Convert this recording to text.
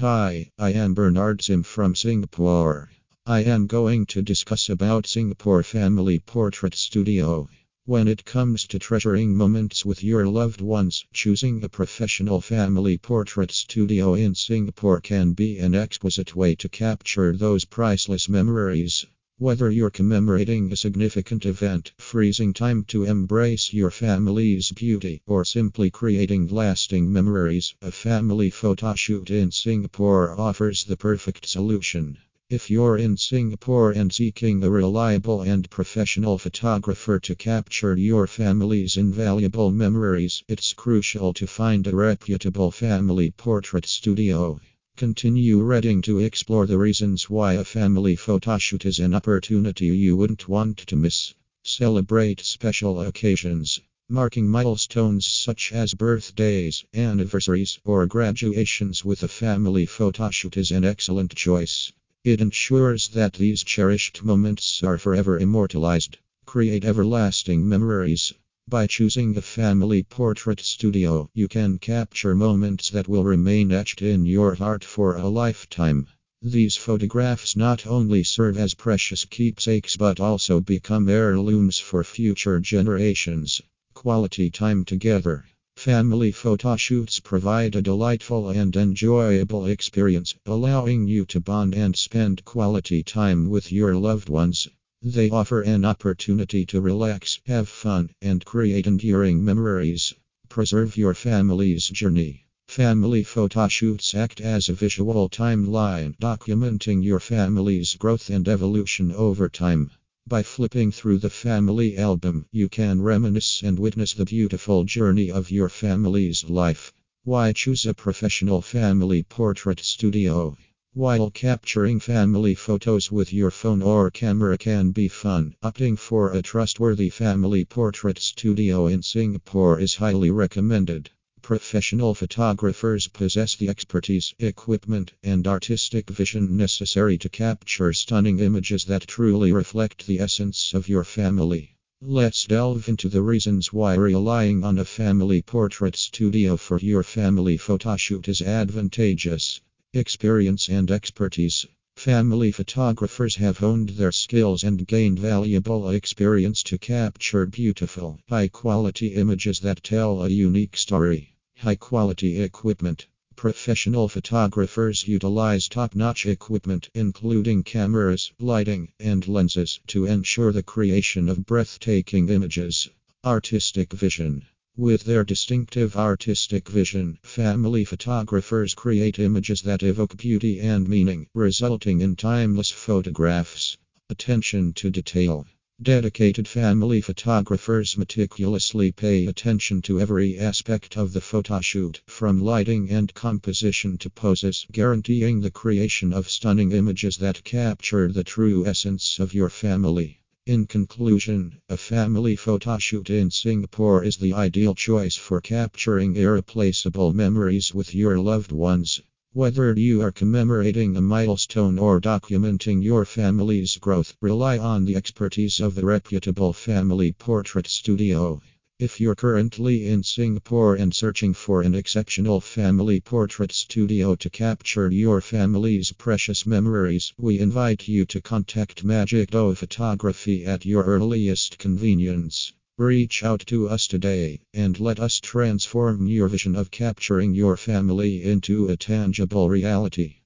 Hi, I am Bernard Sim from Singapore. I am going to discuss about Singapore Family Portrait Studio. When it comes to treasuring moments with your loved ones, choosing a professional family portrait studio in Singapore can be an exquisite way to capture those priceless memories. Whether you're commemorating a significant event, freezing time to embrace your family's beauty, or simply creating lasting memories, a family photo shoot in Singapore offers the perfect solution. If you're in Singapore and seeking a reliable and professional photographer to capture your family's invaluable memories, it's crucial to find a reputable family portrait studio. Continue reading to explore the reasons why a family photoshoot is an opportunity you wouldn't want to miss. Celebrate special occasions. Marking milestones such as birthdays, anniversaries, or graduations with a family photoshoot is an excellent choice. It ensures that these cherished moments are forever immortalized. Create everlasting memories. By choosing a family portrait studio, you can capture moments that will remain etched in your heart for a lifetime. These photographs not only serve as precious keepsakes but also become heirlooms for future generations. Quality time together. Family photo shoots provide a delightful and enjoyable experience, allowing you to bond and spend quality time with your loved ones. They offer an opportunity to relax, have fun, and create enduring memories. Preserve your family's journey. Family photo shoots act as a visual timeline, documenting your family's growth and evolution over time. By flipping through the family album, you can reminisce and witness the beautiful journey of your family's life. Why choose a professional family portrait studio? While capturing family photos with your phone or camera can be fun, opting for a trustworthy family portrait studio in Singapore is highly recommended. Professional photographers possess the expertise, equipment, and artistic vision necessary to capture stunning images that truly reflect the essence of your family. Let's delve into the reasons why relying on a family portrait studio for your family photoshoot is advantageous. Experience and expertise. Family photographers have honed their skills and gained valuable experience to capture beautiful, high quality images that tell a unique story. High quality equipment. Professional photographers utilize top notch equipment, including cameras, lighting, and lenses, to ensure the creation of breathtaking images. Artistic vision. With their distinctive artistic vision, family photographers create images that evoke beauty and meaning, resulting in timeless photographs. Attention to detail. Dedicated family photographers meticulously pay attention to every aspect of the photoshoot, from lighting and composition to poses, guaranteeing the creation of stunning images that capture the true essence of your family. In conclusion, a family photoshoot in Singapore is the ideal choice for capturing irreplaceable memories with your loved ones. Whether you are commemorating a milestone or documenting your family's growth, rely on the expertise of the reputable family portrait studio. If you're currently in Singapore and searching for an exceptional family portrait studio to capture your family's precious memories, we invite you to contact Magicdow Photography at your earliest convenience. Reach out to us today and let us transform your vision of capturing your family into a tangible reality.